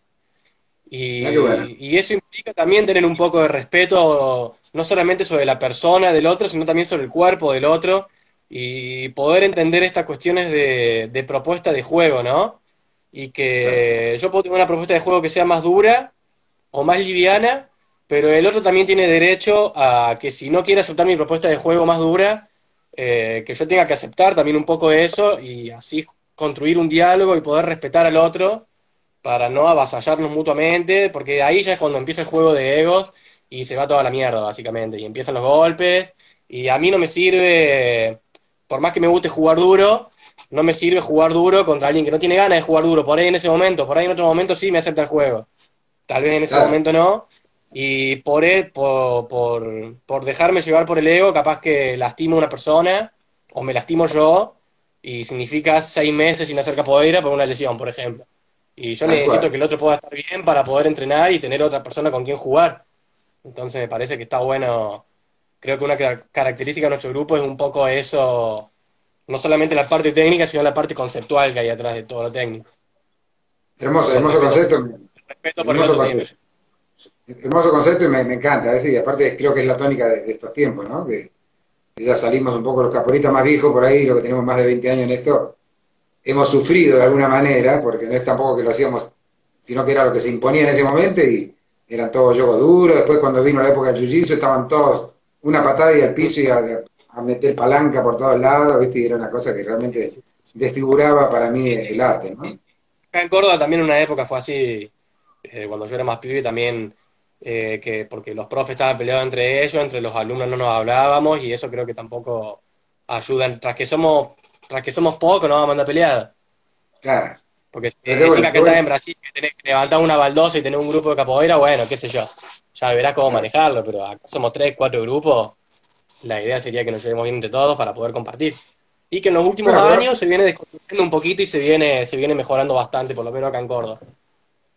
Y, Ah, y, eso implica también tener un poco de respeto, no solamente sobre la persona del otro, sino también sobre el cuerpo del otro, y poder entender estas cuestiones de, de propuesta de juego, ¿no? Y que claro. yo puedo tener una propuesta de juego que sea más dura o más liviana, pero el otro también tiene derecho a que si no quiere aceptar mi propuesta de juego más dura, eh, que yo tenga que aceptar también un poco eso y así construir un diálogo y poder respetar al otro para no avasallarnos mutuamente, porque ahí ya es cuando empieza el juego de egos y se va toda la mierda, básicamente, y empiezan los golpes, y a mí no me sirve, por más que me guste jugar duro, no me sirve jugar duro contra alguien que no tiene ganas de jugar duro, por ahí en ese momento, por ahí en otro momento sí me acepta el juego, tal vez en ese claro. momento no, y por, él, por, por, por dejarme llevar por el ego, capaz que lastimo a una persona, o me lastimo yo, y significa seis meses sin hacer capoeira por una lesión, por ejemplo. Y yo Tal necesito cual. que el otro pueda estar bien para poder entrenar y tener otra persona con quien jugar. Entonces me parece que está bueno. Creo que una característica de nuestro grupo es un poco eso, no solamente la parte técnica, sino la parte conceptual que hay atrás de todo lo técnico. Hermoso, hermoso concepto. Respeto por hermoso, concepto. hermoso concepto y me, me encanta. Es decir, aparte creo que es la tónica de, de estos tiempos, ¿no? Que, que ya salimos un poco los caporistas más viejos por ahí, los que tenemos más de 20 años en esto, hemos sufrido de alguna manera, porque no es tampoco que lo hacíamos, sino que era lo que se imponía en ese momento y eran todos yogos duros. Después, cuando vino la época del jiu-jitsu, estaban todos una patada y al piso y a, a, meter palanca por todos lados, ¿viste? Y era una cosa que realmente desfiguraba para mí el arte, ¿no? Acá en Córdoba también una época fue así, eh, cuando yo era más pibe también. Eh, que porque los profes estaban peleados entre ellos, entre los alumnos no nos hablábamos y eso creo que tampoco ayuda. Tras que somos tras que somos pocos, no vamos a mandar peleada. Claro. Porque si decís bueno, que estás en Brasil, que tenés que levantar una baldosa y tener un grupo de capoeira, bueno, qué sé yo. Ya verás cómo manejarlo, pero acá somos tres, cuatro grupos. La idea sería que nos llevemos bien entre todos para poder compartir. Y que en los últimos claro, años se viene desconstruyendo un poquito y se viene, se viene mejorando bastante, por lo menos acá en Córdoba.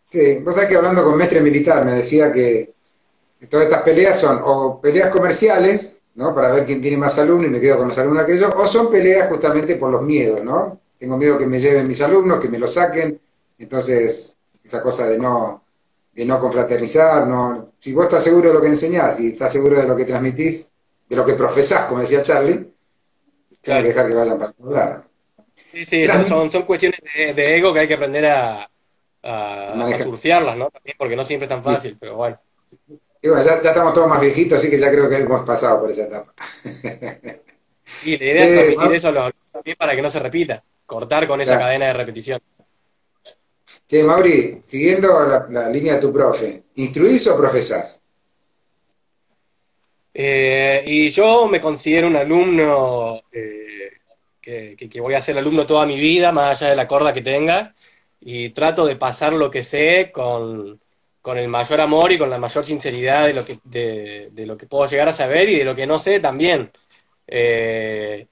Sí, vos sabés que hablando con Mestre Militar me decía que todas estas peleas son o peleas comerciales, ¿no? Para ver quién tiene más alumnos y me quedo con los alumnos aquellos, o son peleas justamente por los miedos, ¿no? Tengo miedo que me lleven mis alumnos, que me los saquen, entonces esa cosa de no, de no confraternizar, no, si vos estás seguro de lo que enseñás y estás seguro de lo que transmitís, de lo que profesás, como decía Charlie, claro. que dejar que vayan para otro lado. Sí, sí, son, son cuestiones de, de, ego que hay que aprender a, a, a surfearlas, ¿no? También porque no siempre es tan fácil, pero bueno. Y bueno, ya, ya, estamos todos más viejitos, así que ya creo que hemos pasado por esa etapa. y la idea sí, es transmitir ¿no? eso a los alumnos también para que no se repita, cortar con esa claro. cadena de repetición. Che, Mauri, siguiendo la, la, línea de tu profe, ¿instruís o profesás? Eh, y yo me considero un alumno eh, que, que, voy a ser alumno toda mi vida, más allá de la corda que tenga, y trato de pasar lo que sé con, con el mayor amor y con la mayor sinceridad de lo que, de, de, lo que puedo llegar a saber y de lo que no sé también. Eh,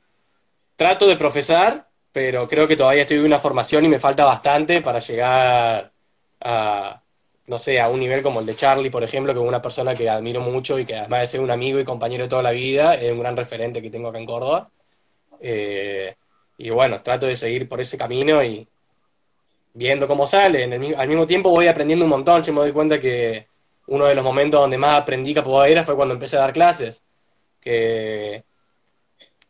trato de profesar, pero creo que todavía estoy en una formación y me falta bastante para llegar a, no sé, a un nivel como el de Charlie, por ejemplo, que es una persona que admiro mucho y que además de ser un amigo y compañero de toda la vida, es un gran referente que tengo acá en Córdoba. Eh, y bueno, trato de seguir por ese camino y viendo cómo sale. al mismo tiempo voy aprendiendo un montón. Yo me doy cuenta que uno de los momentos donde más aprendí capoeira fue cuando empecé a dar clases. Que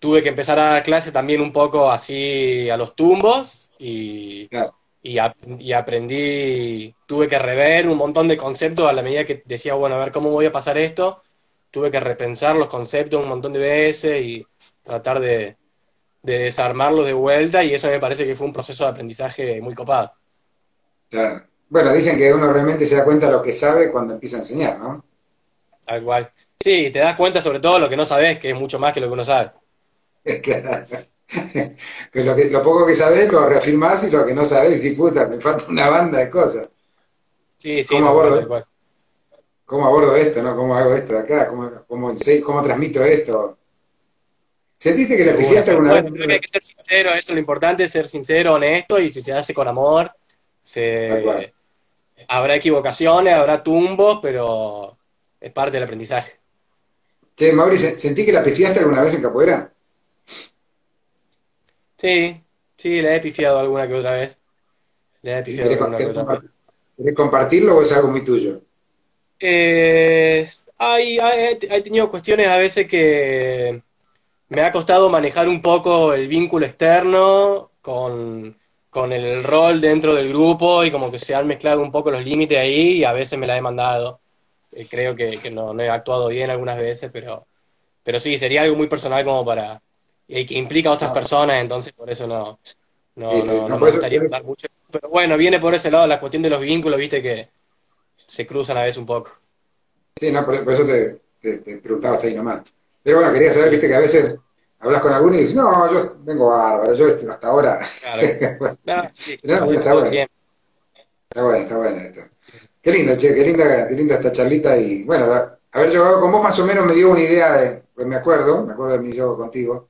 tuve que empezar a dar clases también un poco así a los tumbos y, y, aprendí, tuve que rever un montón de conceptos a la medida que decía, bueno, a ver cómo voy a pasar esto. Tuve que repensar los conceptos un montón de veces y tratar de, de desarmarlos de vuelta y eso me parece que fue un proceso de aprendizaje muy copado. Claro. Bueno, dicen que uno realmente se da cuenta de lo que sabe cuando empieza a enseñar, ¿no? Tal cual. Sí, te das cuenta sobre todo de lo que no sabes, que es mucho más que lo que uno sabe. Claro. que lo, que lo poco que sabes lo reafirmás y lo que no sabes, y puta, me falta una banda de cosas. Sí, sí, ¿Cómo, abordo, ¿Cómo abordo esto, no? ¿Cómo hago esto de acá? ¿Cómo, cómo, cómo transmito esto? ¿Sentiste que le pifiaste alguna vez? Creo que hay que ser sincero, eso es lo importante, ser sincero, honesto, y si se hace con amor, se... habrá equivocaciones, habrá tumbos, pero es parte del aprendizaje. Che, Mauri, ¿sentí que la pifiaste alguna vez en capoeira? Sí, sí, la he pifiado alguna que otra vez. Le he pifiado alguna que otra vez. ¿Querés compartirlo o es algo muy tuyo? Eh, hay, hay, he tenido cuestiones a veces que me ha costado manejar un poco el vínculo externo con, el rol dentro del grupo y como que se han mezclado un poco los límites ahí y a veces me la he mandado. Eh, creo que, no, he actuado bien algunas veces, pero, pero sí, sería algo muy personal como para... y que implica a otras personas, entonces por eso no, no, me gustaría hablar mucho. Pero bueno, viene por ese lado la cuestión de los vínculos, viste, que se cruzan a veces un poco. Sí, no, por, eso te, te preguntaba hasta ahí nomás. Pero bueno, quería saber, viste, que a veces hablas con alguno y dices, no, yo vengo bárbaro, yo hasta ahora. Claro. está, bueno. está bueno, está bueno esto. Qué lindo, che, qué linda, qué linda esta charlita y bueno, haber jugado con vos más o menos me dio una idea de, pues me acuerdo, me acuerdo de mi juego contigo.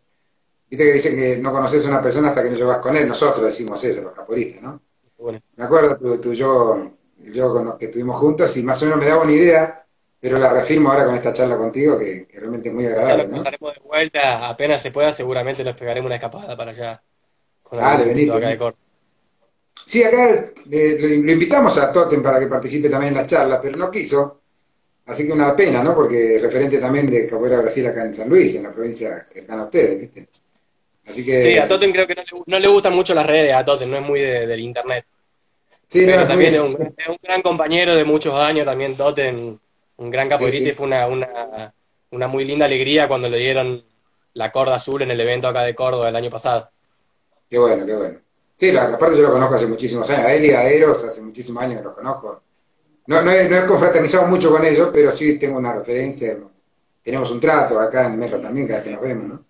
Viste que dicen que no conoces a una persona hasta que no juegas con él, nosotros decimos eso, los japonistas, ¿no? Bueno. Me acuerdo de tu, yo, yo con los que estuvimos juntos y más o menos me daba una idea pero la reafirmo ahora con esta charla contigo, que, realmente es muy agradable. Ya nos pasaremos de vuelta, apenas se pueda, seguramente nos pegaremos una escapada para allá. Con Dale, Acá sí, acá eh, lo, invitamos a Totem para que participe también en la charla, pero no quiso. Así que una pena, ¿no? Porque referente también de Capoeira Brasil acá en San Luis, en la provincia cercana a ustedes, ¿viste? Así que... Sí, a Totem creo que no le, gustan mucho las redes, a Totem, no es muy del internet. Sí, pero también es, un, es, un, gran compañero de muchos años, también Totem un gran capoeirista y fue una, una, una, muy linda alegría cuando le dieron la corda azul en el evento acá de Córdoba el año pasado. Qué bueno, qué bueno. Sí, la, aparte yo lo conozco hace muchísimos años, a él y a Eros hace muchísimos años que los conozco. No, no, he, no he confraternizado mucho con ellos, pero sí tengo una referencia, tenemos un trato acá en Merlo también cada vez que nos vemos, ¿no?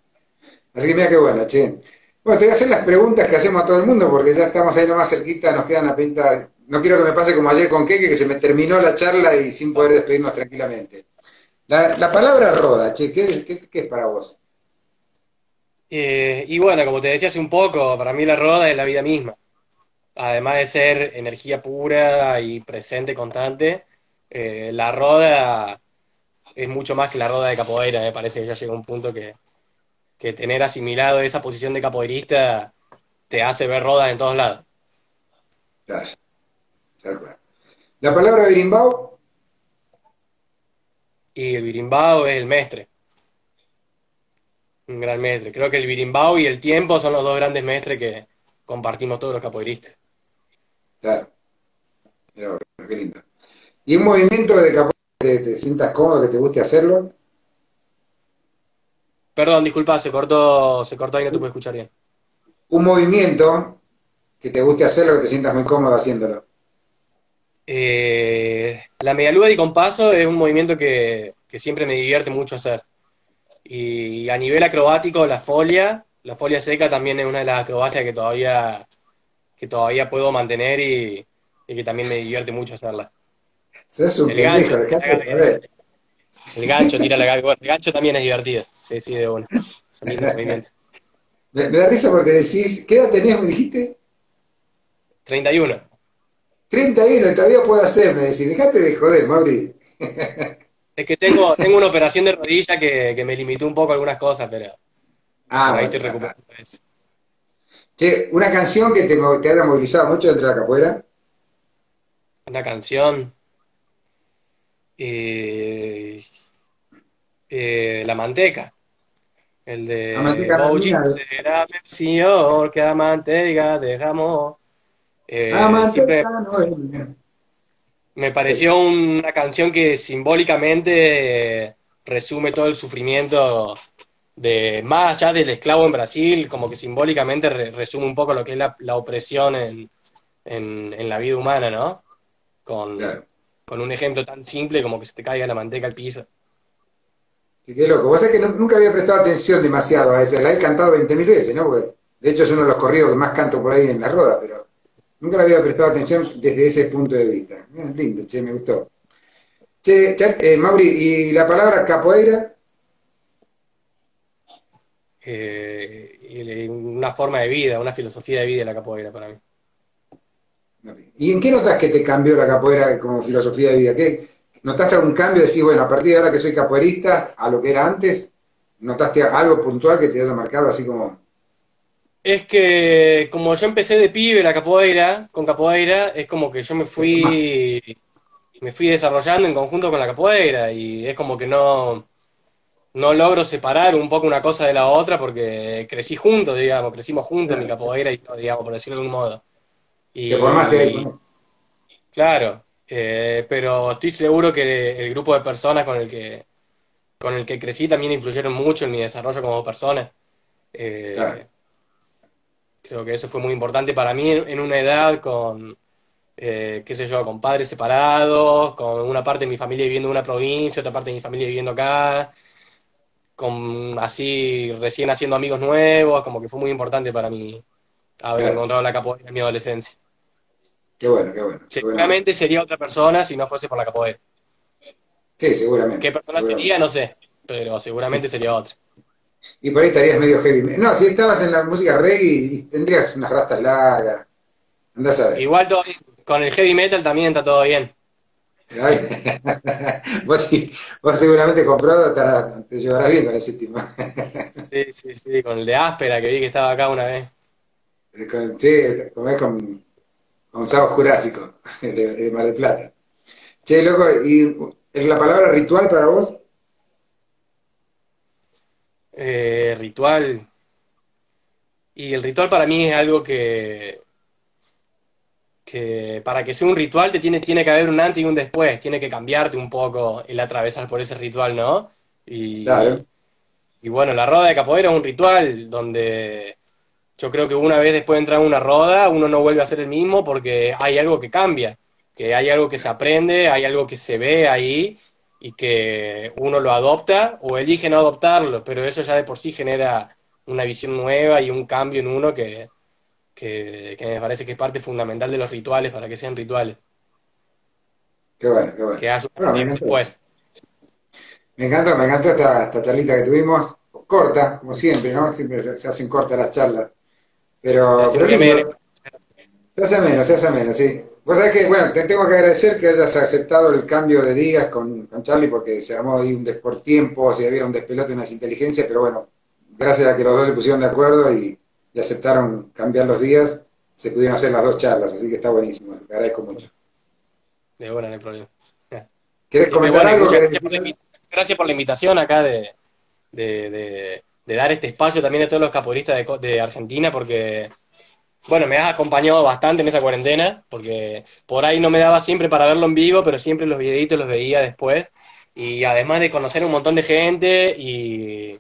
Así que mira qué bueno, che. Bueno, te voy a hacer las preguntas que hacemos a todo el mundo, porque ya estamos ahí nomás cerquita, nos quedan apenas no quiero que me pase como ayer con Keke, que se me terminó la charla y sin poder despedirnos tranquilamente. La, palabra roda, che, ¿qué, qué, es para vos? Eh, y bueno, como te decía hace un poco, para mí la roda es la vida misma. Además de ser energía pura y presente, constante, eh, la roda es mucho más que la roda de capoeira. Me parece que ya llega un punto que, que tener asimilado esa posición de capoeirista te hace ver rodas en todos lados. Claro. La palabra birimbao. Y el birimbao es el mestre. Un gran mestre. Creo que el birimbao y el tiempo son los dos grandes mestres que compartimos todos los capoeiristas. Claro. qué lindo. ¿Y un movimiento de capoeira que te sientas cómodo, que te guste hacerlo? Perdón, disculpa, se cortó, se cortó y no te pude escuchar bien. Un movimiento que te guste hacerlo, que te sientas muy cómodo haciéndolo. Eh, la medialuna y compaso es un movimiento que, siempre me divierte mucho hacer. Y a nivel acrobático, la folia, la folia seca también es una de las acrobacias que todavía, que todavía puedo mantener y, que también me divierte mucho hacerla. el, gancho, el gancho, tira la el gancho también es divertido. Sí, sí, de uno. Me, me, da risa porque decís, ¿qué edad tenías, me dijiste? 31. 31, todavía puedo hacer, me decís, dejate de joder, Mauri. Es que tengo, tengo una operación de rodilla que, que me limitó un poco algunas cosas, pero ah, ahí estoy recuperando eso. Che, una canción que te, te haya movilizado mucho dentro de la capoeira. Una canción. Eh, eh, la manteca. El de la será señor que la manteca dejamos. Eh, siempre, me pareció una canción que simbólicamente resume todo el sufrimiento de más allá del esclavo en Brasil, como que simbólicamente resume un poco lo que es la, opresión en, en, la vida humana, ¿no? Con, con un ejemplo tan simple como que se te caiga la manteca al piso. Qué loco. Vos sabés que nunca había prestado atención demasiado a ese. La he cantado 20.000 veces, ¿no? de hecho es uno de los corridos que más canto por ahí en la roda, pero Nunca le había prestado atención desde ese punto de vista. Es lindo, che, me gustó. Che, eh, Mauri, ¿y la palabra capoeira? Eh, una forma de vida, una filosofía de vida la capoeira para mí. ¿Y en qué notas que te cambió la capoeira como filosofía de vida? ¿Qué, ¿Notaste algún cambio? Decís, bueno, a partir de ahora que soy capoeirista, a lo que era antes, ¿notaste algo puntual que te haya marcado así como es que como yo empecé de pibe la capoeira, con capoeira, es como que yo me fui me fui desarrollando en conjunto con la capoeira y es como que no no logro separar un poco una cosa de la otra porque crecí juntos, digamos, crecimos juntos en mi capoeira y digamos, por decirlo de algún modo. Y, Te formaste ahí. claro, eh, pero estoy seguro que el grupo de personas con el que con el que crecí también influyeron mucho en mi desarrollo como persona. Eh, Creo que eso fue muy importante para mí en, una edad con, eh, qué sé yo, con padres separados, con una parte de mi familia viviendo en una provincia, otra parte de mi familia viviendo acá, con así recién haciendo amigos nuevos, como que fue muy importante para mí haber encontrado la capoeira en mi adolescencia. Qué bueno, qué bueno. Seguramente sería otra persona si no fuese por la capoeira. Sí, seguramente. ¿Qué persona sería? No sé, pero seguramente sería otra. Y por ahí estarías medio heavy. No, si estabas en la música reggae tendrías unas rastas largas. Andás a ver. Igual con el heavy metal también está todo bien. vos, vos seguramente comprado te llevarás bien con ese tipo. sí, sí, sí, con el de áspera que vi que estaba acá una vez. Con, sí, como es con, Sábado Jurásico, de, de Mar del Plata. Che, loco, ¿y la palabra ritual para vos? Eh, ritual. Y el ritual para mí es algo que, que para que sea un ritual te tiene, tiene que haber un antes y un después, tiene que cambiarte un poco el atravesar por ese ritual, ¿no? Y, y bueno, la roda de capoeira es un ritual donde yo creo que una vez después de entrar en una roda, uno no vuelve a ser el mismo porque hay algo que cambia, que hay algo que se aprende, hay algo que se ve ahí y que uno lo adopta o elige no adoptarlo, pero eso ya de por sí genera una visión nueva y un cambio en uno que, me parece que es parte fundamental de los rituales para que sean rituales. Qué bueno, qué bueno. Que me después. Me encanta, me encantó esta, esta, charlita que tuvimos, corta, como siempre, ¿no? Siempre se, hacen cortas las charlas. Pero, se hace menos, se hace menos, se hace menos, sí. Vos sabés que, bueno, te tengo que agradecer que hayas aceptado el cambio de días con, con Charlie porque se armó ahí un desportiempo, si había un despelote, unas inteligencias, pero bueno, gracias a que los dos se pusieron de acuerdo y, aceptaron cambiar los días, se pudieron hacer las dos charlas, así que está buenísimo, te agradezco mucho. De bueno, no hay problema. ¿Quieres comentar algo? Gracias por, la, invitación acá de, de, dar este espacio también a todos los caporistas de, de Argentina, porque bueno, me has acompañado bastante en esta cuarentena, porque por ahí no me daba siempre para verlo en vivo, pero siempre los videitos los veía después. Y además de conocer un montón de gente y,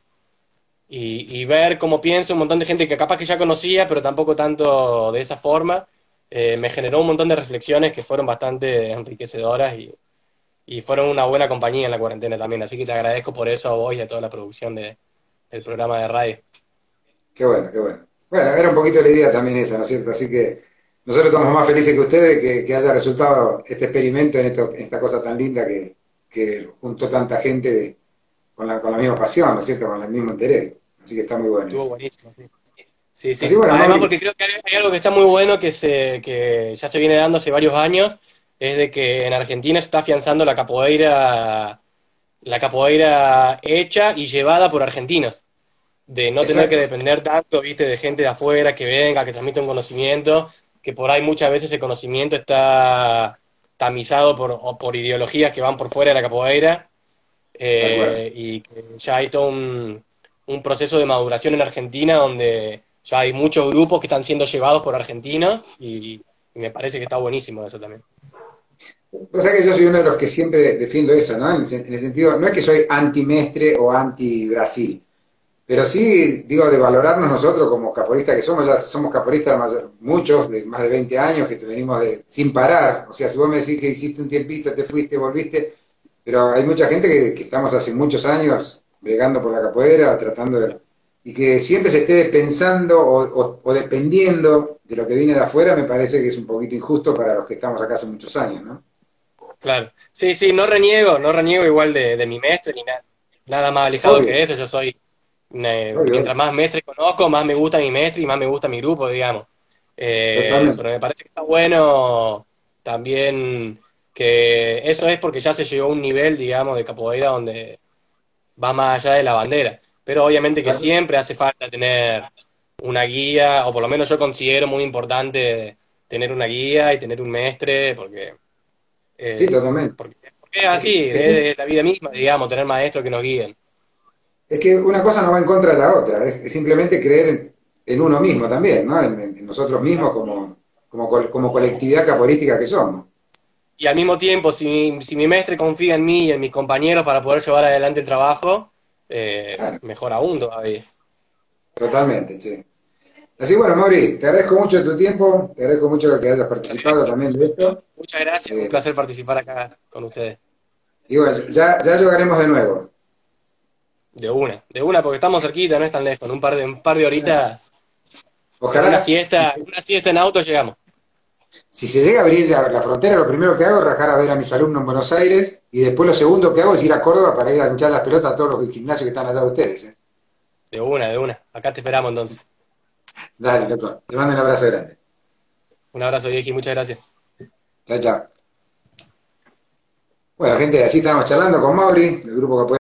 y, ver cómo piensa un montón de gente que capaz que ya conocía, pero tampoco tanto de esa forma, eh, me generó un montón de reflexiones que fueron bastante enriquecedoras y, y, fueron una buena compañía en la cuarentena también. Así que te agradezco por eso a vos y a toda la producción de, del programa de radio. Qué bueno, qué bueno. Bueno, era un poquito la idea también esa, ¿no es cierto? Así que nosotros estamos más felices que ustedes que, que haya resultado este experimento en, esto, en esta cosa tan linda que, que juntó tanta gente con, la, con la misma pasión, ¿no es cierto? Con el mismo interés. Así que está muy bueno. Estuvo buenísimo, sí. Sí, sí. Bueno, Además, porque creo que hay algo que está muy bueno que, se, que ya se viene dando hace varios años, es de que en Argentina está afianzando la capoeira, la capoeira hecha y llevada por argentinos. De no tener que depender tanto, viste, de gente de afuera que venga, que transmita un conocimiento, que por ahí muchas veces ese conocimiento está tamizado por, por ideologías que van por fuera de la capoeira. Eh, y que ya hay todo un, un proceso de maduración en Argentina donde ya hay muchos grupos que están siendo llevados por argentinos y, me parece que está buenísimo eso también. O sea que yo soy uno de los que siempre defiendo eso, ¿no? En el, sentido, no es que soy anti-Mestre o anti-Brasil, pero sí, digo, de valorarnos nosotros como caporistas que somos, ya somos caporistas muchos, de más de 20 años, que te venimos de, sin parar. O sea, si vos me decís que hiciste un tiempito, te fuiste, volviste, pero hay mucha gente que estamos hace muchos años bregando por la capoeira, tratando de y que siempre se esté pensando o, dependiendo de lo que viene de afuera, me parece que es un poquito injusto para los que estamos acá hace muchos años, ¿no? Claro. Sí, sí, no reniego, no reniego igual de, mi mestre ni nada, nada más alejado que eso. Yo soy, mientras más mestre conozco, más me gusta mi mestre y más me gusta mi grupo, digamos. Eh, pero me parece que está bueno también que eso es porque ya se llegó a un nivel, digamos, de capoeira donde va más allá de la bandera pero obviamente que siempre hace falta tener una guía, o por lo menos yo considero muy importante tener una guía y tener un maestre, porque... sí, totalmente. Porque, es así, es, la vida misma, digamos, tener maestros que nos guíen. Es que una cosa no va en contra de la otra, es, simplemente creer en, uno mismo también, ¿no? En, nosotros mismos como, como, como colectividad caporística que somos. Y al mismo tiempo, si, si mi maestre confía en mí y en mis compañeros para poder llevar adelante el trabajo, eh, mejor aún todavía. Totalmente, sí. Así bueno, Mauri, te agradezco mucho tu tiempo, te agradezco mucho que hayas participado también de esto. Muchas gracias, un eh, placer participar acá con ustedes. Y bueno, ya, ya llegaremos de nuevo. De una, de una, porque estamos cerquita, no es tan lejos, en un par de, un par de horitas. Ojalá. Una siesta, una siesta en auto llegamos. Si se llega a abrir la, frontera, lo primero que hago es rajar a ver a mis alumnos en Buenos Aires y después lo segundo que hago es ir a Córdoba para ir a hinchar las pelotas a todos los gimnasios que están allá de ustedes. ¿eh? De una, de una. Acá te esperamos entonces. Dale, loco. Te mando un abrazo grande. Un abrazo, vieji. Muchas gracias. Chao, chao. Bueno, gente, así estamos charlando con Mauri, del grupo que